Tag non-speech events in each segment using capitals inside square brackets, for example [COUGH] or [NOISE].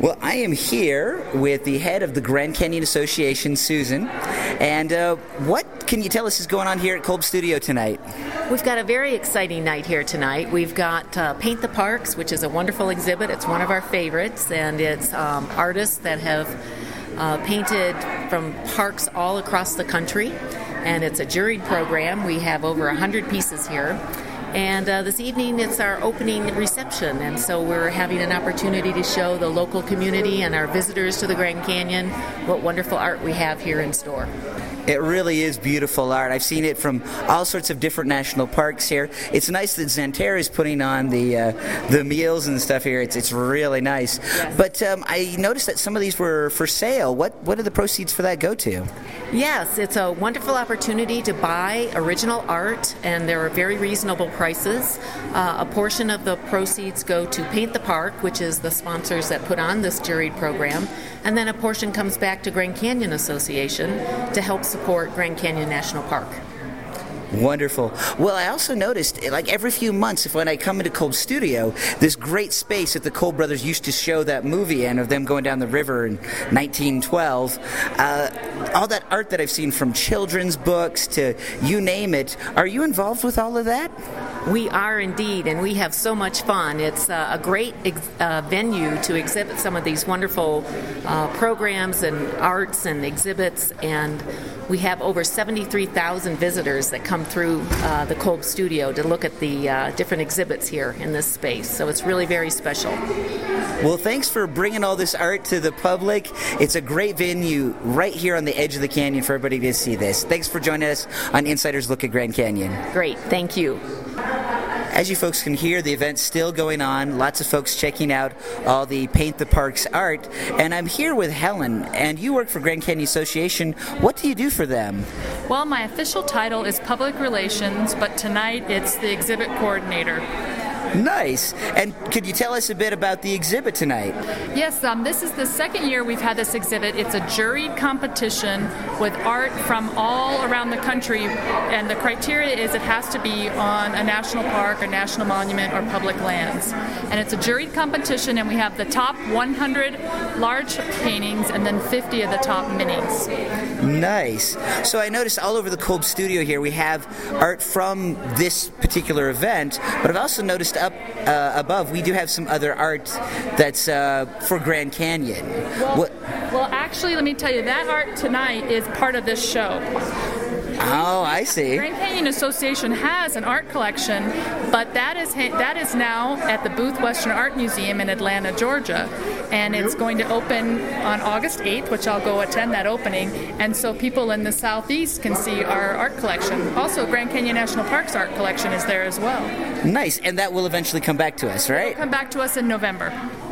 Well, I am here with the head of the Grand Canyon Association, Susan. And uh, what can you tell us is going on here at Kolb Studio tonight? We've got a very exciting night here tonight. We've got uh, Paint the Parks, which is a wonderful exhibit. It's one of our favorites, and it's um, artists that have uh, painted from parks all across the country. And it's a juried program. We have over 100 pieces here. And uh, this evening it's our opening reception, and so we're having an opportunity to show the local community and our visitors to the Grand Canyon what wonderful art we have here in store. It really is beautiful art. I've seen it from all sorts of different national parks here. It's nice that Xanterra is putting on the uh, the meals and stuff here. It's it's really nice. Yes. But um, I noticed that some of these were for sale. What what do the proceeds for that go to? Yes, it's a wonderful opportunity to buy original art, and there are very reasonable prices. Uh, a portion of the proceeds go to Paint the Park, which is the sponsors that put on this juried program, and then a portion comes back to Grand Canyon Association to help support Grand Canyon National Park. Wonderful. Well, I also noticed, like every few months, if when I come into Kolb Studio, this great space that the Kolb brothers used to show that movie in of them going down the river in 1912. Uh, all that art that I've seen from children's books to you name it. Are you involved with all of that? We are indeed, and we have so much fun. It's uh, a great ex- uh, venue to exhibit some of these wonderful uh, programs and arts and exhibits, and we have over 73,000 visitors that come through uh, the Kolb studio to look at the uh, different exhibits here in this space. So it's really very special. Well, thanks for bringing all this art to the public. It's a great venue right here on the edge of the canyon for everybody to see this. Thanks for joining us on Insider's Look at Grand Canyon. Great, thank you. As you folks can hear, the event's still going on. Lots of folks checking out all the Paint the Parks art. And I'm here with Helen, and you work for Grand Canyon Association. What do you do for them? Well, my official title is Public Relations, but tonight it's the Exhibit Coordinator. Nice. And could you tell us a bit about the exhibit tonight? Yes, um, this is the second year we've had this exhibit. It's a juried competition with art from all around the country, and the criteria is it has to be on a national park, a national monument, or public lands. And it's a juried competition, and we have the top 100 large paintings and then 50 of the top minis. Nice. So I noticed all over the Kolb studio here we have art from this particular event, but I've also noticed up uh, above we do have some other art that's uh, for Grand Canyon. What? Well, actually, let me tell you, that art tonight is part of this show. Oh, I see. Grand Canyon Association has an art collection, but that is that is now at the Booth Western Art Museum in Atlanta, Georgia, and it's going to open on August 8th, which I'll go attend that opening, and so people in the southeast can see our art collection. Also, Grand Canyon National Park's art collection is there as well. Nice, and that will eventually come back to us, right? Come back to us in November,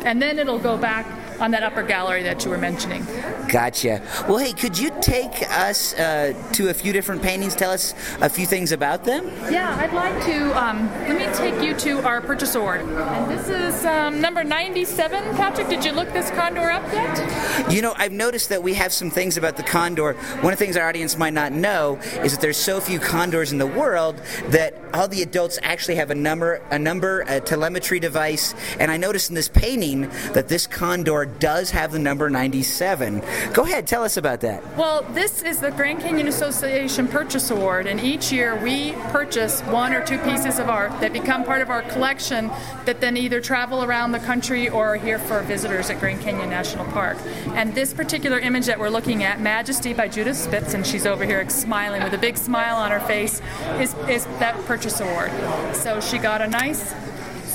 and then it'll go back on that upper gallery that you were mentioning. Gotcha. Well, hey, could you take us uh, to a few different paintings? Tell us a few things about them. Yeah, I'd like to. Um, let me take you to our purchase award. And this is um, number 97. Patrick, did you look this condor up yet? You know, I've noticed that we have some things about the condor. One of the things our audience might not know is that there's so few condors in the world that all the adults actually have a number, a number, a telemetry device. And I noticed in this painting that this condor does have the number 97. Go ahead, tell us about that. Well, this is the Grand Canyon Association Purchase Award, and each year we purchase one or two pieces of art that become part of our collection that then either travel around the country or are here for visitors at Grand Canyon National Park. And this particular image that we're looking at, Majesty by Judith Spitz, and she's over here smiling with a big smile on her face, is, is that purchase award. So she got a nice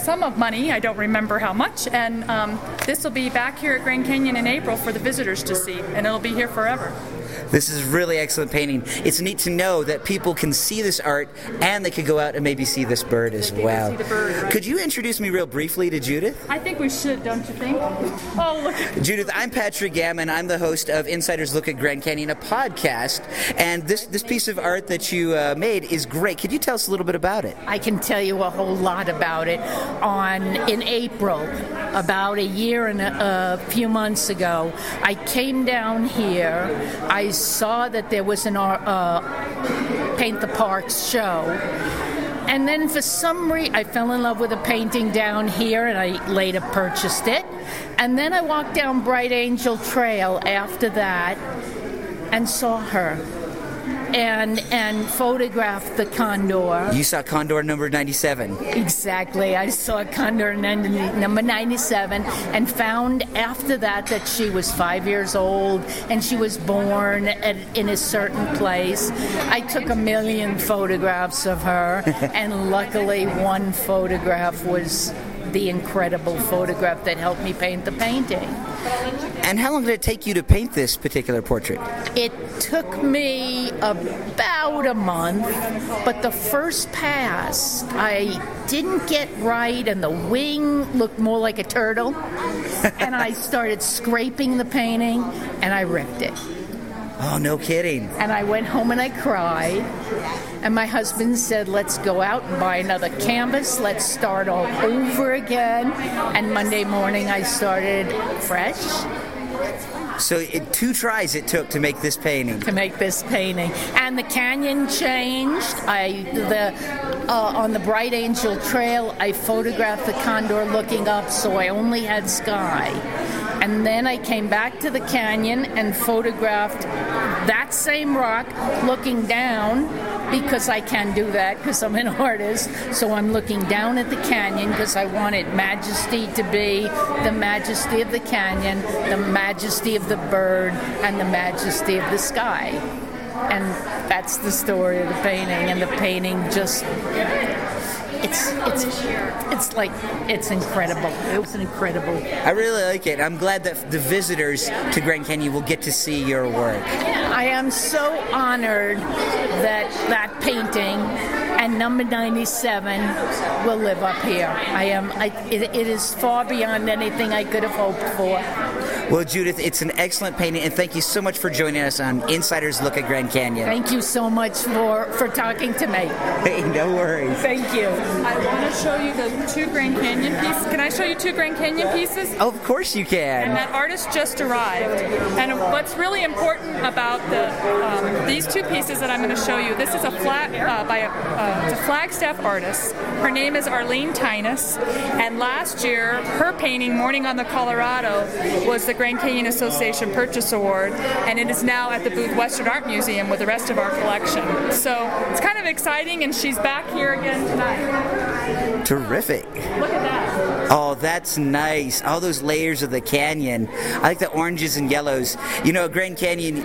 sum of money. I don't remember how much. And um, this will be back here at Grand Canyon in April for the visitors to see, and it'll be here forever. This is really excellent painting. It's neat to know that people can see this art and they could go out and maybe see this bird as well. see the bird, right? Could you introduce me real briefly to Judith? I think we should, don't you think? Oh, look. Judith, I'm Patrick Gammon. I'm the host of Insiders Look at Grand Canyon, a podcast. And this, this piece of art that you uh, made is great. Could you tell us a little bit about it? I can tell you a whole lot about it. On in April, about a year and a, a few months ago, I came down here. I saw that there was an art- uh, Paint the Parks show. and then for some reason, I fell in love with a painting down here, and I later purchased it. And then I walked down Bright Angel Trail after that, and saw her and and photographed the condor. You saw Condor number 97. Exactly. I saw Condor number 97 and found after that that she was five years old and she was born at, in a certain place. I took a million photographs of her, [LAUGHS] and luckily one photograph was the incredible photograph that helped me paint the painting. And how long did it take you to paint this particular portrait? It took me about a month, but the first pass I didn't get right, and the wing looked more like a turtle. [LAUGHS] and I started scraping the painting, and I ripped it. Oh, no kidding. And I went home and I cried. And my husband said, Let's go out and buy another canvas. Let's start all over again. And Monday morning I started fresh. So it, two tries it took to make this painting. To make this painting, and the canyon changed. I the uh, on the Bright Angel Trail, I photographed the condor looking up, so I only had sky. And then I came back to the canyon and photographed that same rock looking down because I can do that because I'm an [LAUGHS] artist. So I'm looking down at the canyon because I wanted majesty to be the majesty of the canyon, the majesty of the bird, and the majesty of the sky. And that's the story of the painting. And the painting just it's it's it's like it's incredible. It was incredible. I really like it. I'm glad that the visitors to Grand Canyon will get to see your work. I am so honored that that painting and number 97 will live up here. I am. I, it, it is far beyond anything I could have hoped for. Well, Judith, it's an excellent painting, and thank you so much for joining us on Insider's Look at Grand Canyon. Thank you so much for, for talking to me. Hey, no worries. Thank you. I want to show you the two Grand Canyon pieces. Can I show you two Grand Canyon pieces? Oh, of course you can. And that artist just arrived. And what's really important about the um, these two pieces that I'm going to show you, this is a flat uh, by a, uh, a Flagstaff artist. Her name is Arlene Tynas, and last year her painting "Morning on the Colorado" was the Grand Canyon Association Purchase Award, and it is now at the Booth Western Art Museum with the rest of our collection. So it's kind of exciting, and she's back here again tonight. Terrific. Look at that. Oh, that's nice. All those layers of the canyon. I like the oranges and yellows. You know, Grand Canyon,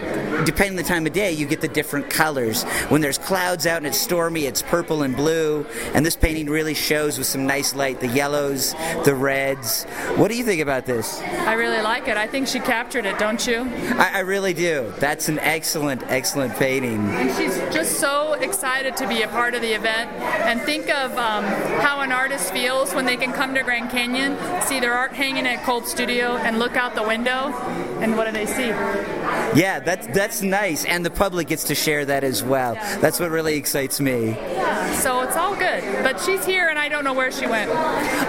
depending on the time of day, you get the different colors. When there's clouds out and it's stormy, it's purple and blue. And this painting really shows with some nice light the yellows, the reds. What do you think about this? I really like it. I think she captured it, don't you? I, I really do. That's an excellent, excellent painting. And she's just so excited to be a part of the event. And think of um, how an artist feels when they can come to Grand Canyon, see their art hanging at Kolb Studio, and look out the window, and what do they see? Yeah, that's that's nice, and the public gets to share that as well. That's what really excites me. Yeah, so it's all good. But she's here, and I don't know where she went.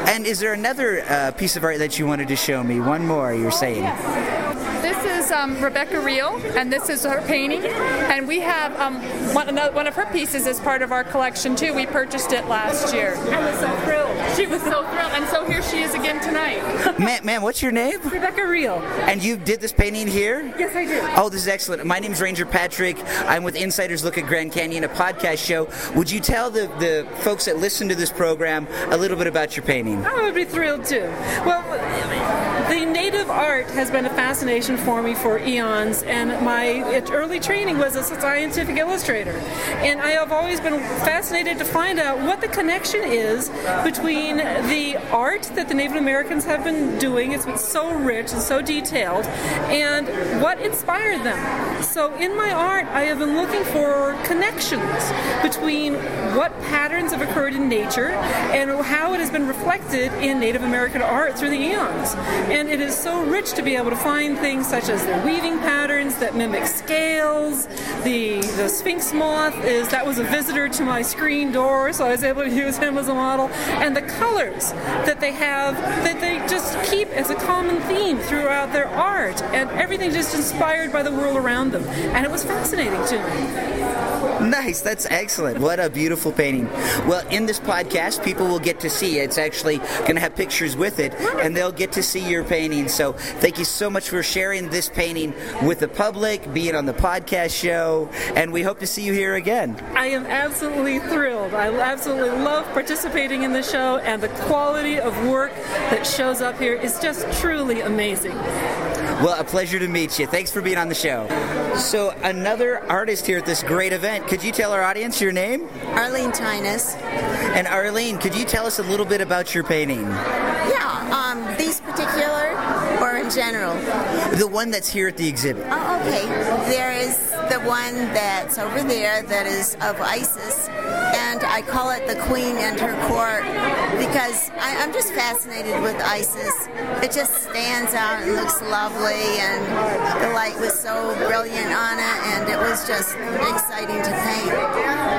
And is there another uh, piece of art that you wanted to show me? One more, you're saying? This is um, Rebecca Reel, and this is her painting. And we have um, one, another, one of her pieces as part of our collection too. We purchased it last year. I was so thrilled. She was so thrilled, and so here she is again tonight. [LAUGHS] Man, man, what's your name? Rebecca Reel. And you did this painting here? Yes, I did. Oh, this is excellent. My name is Ranger Patrick. I'm with Insiders Look at Grand Canyon, a podcast show. Would you tell the, the folks that listen to this program a little bit about your painting? I would be thrilled too. Well, the native art has been a fascination for me for eons, and my early training was as a scientific illustrator. And I have always been fascinated to find out what the connection is between the art that the Native Americans have been doing, it's been so rich and so detailed, and what inspired them. So in my art, I have been looking for connections between what patterns have occurred in nature and how it has been reflected in Native American art through the eons. And it is so rich to be able to find things such as the weaving patterns that mimic scales. The the Sphinx moth is that was a visitor to my screen door, so I was able to use him as a model. And the colors that they have that they just keep as a common theme throughout their art, and everything just inspired by the world around them. And it was fascinating to me. Nice, that's excellent. What a beautiful painting. Well, in this podcast, people will get to see it. It's actually going to have pictures with it, and they'll get to see your painting. So, thank you so much for sharing this painting with the public, being on the podcast show, and we hope to see you here again. I am absolutely thrilled. I absolutely love participating in the show, and the quality of work that shows up here is just truly amazing. Well, a pleasure to meet you. Thanks for being on the show. So, another artist here at this great event. Could you tell our audience your name? Arlene Tinus. And Arlene, could you tell us a little bit about your painting? Yeah, um, these particular or in general? The one that's here at the exhibit. Oh, okay. There is the one that's over there that is of Isis, I call it the Queen and her court because I, I'm just fascinated with Isis. It just stands out and looks lovely, and the light was so brilliant on it, and it was just exciting to paint.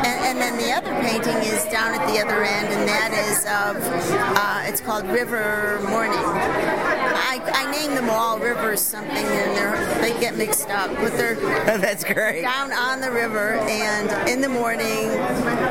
And, and then the other painting is down at the other end, and that is of, uh, it's called River Morning. I, I name them all rivers something, and they're, they get mixed up, but they're [LAUGHS] that's great. down on the river and in the morning,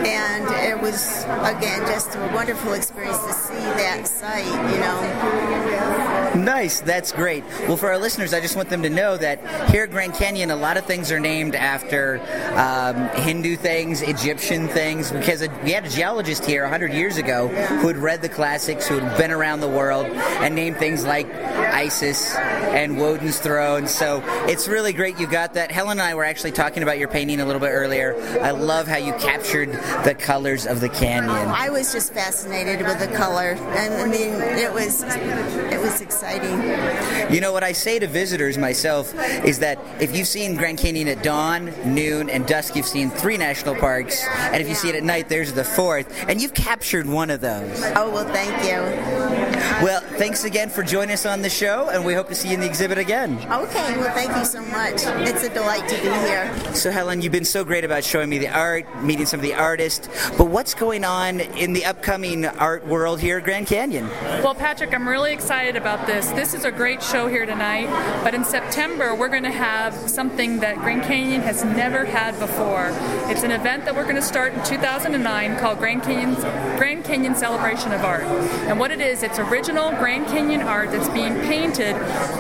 and it was again just a wonderful experience to see that site. You know, Nice, that's great. Well, for our listeners, I just want them to know that here at Grand Canyon, a lot of things are named after um, Hindu things, Egyptian things, because we had a geologist here 100 years ago who had read the classics, who had been around the world, and named things like Isis and Wotan's throne. So it's really great you got that. Helen and I were actually talking about your painting a little bit earlier. I love how you captured the colors of the canyon. I was just fascinated with the color, and I mean, it was it was exciting. You know what I say to visitors myself is that if you've seen Grand Canyon at dawn, noon, and dusk, you've seen three national parks, and if you see it at night, there's the fourth, and you've captured one of those. Oh well, thank you. Well, thanks again for joining us on the show, and we hope to see you in the exhibit again. Okay, well, thank you so much. It's a delight to be here. So, Helen, you've been so great about showing me the art, meeting some of the artists, but what's going on in the upcoming art world here at Grand Canyon? Well, Patrick, I'm really excited about this. This is a great show here tonight, but in September we're going to have something that Grand Canyon has never had before. It's an event that we're going to start in 2009 called Grand Canyon Grand Canyon Celebration of Art. And what it is, it's original Grand Canyon art that's being painted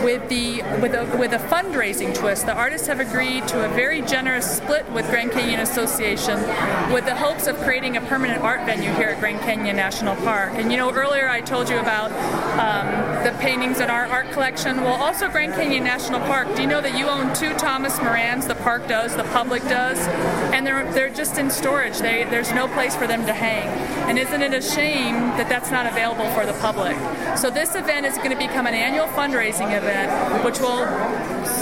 with the with a with a fundraising twist. The artists have agreed to a very generous split with Grand Canyon Association with the hopes of creating a permanent art venue here at Grand Canyon National Park. And you know, earlier I told you about um, the paintings in our art collection. Well, also Grand Canyon National Park. Do you know that you own two Thomas Morans? The park does, the public does, and they're they're just in storage. They, there's no place for them to hang. And isn't it a shame that that's not available for the public? So this event is going to become an annual fundraising event, which will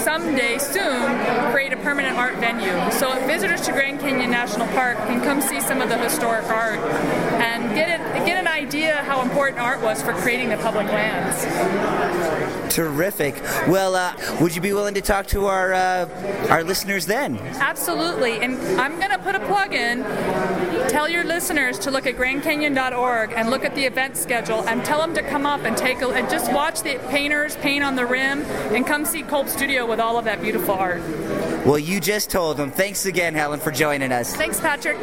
someday soon create a permanent art venue. So visitors to Grand Canyon National Park can come see some of the historic art and get it, get an idea how important art was for creating the public lands. Terrific. Well, uh, would you be willing to talk to our uh, our listeners then? Absolutely. And I'm going to put a plug in. Tell your listeners to look at grandcanyon.org and look at the event schedule and tell them to come up and take a and just watch the painters paint on the rim and come see Kolb Studio with all of that beautiful art. Well, you just told them. Thanks again, Helen, for joining us. Thanks, Patrick.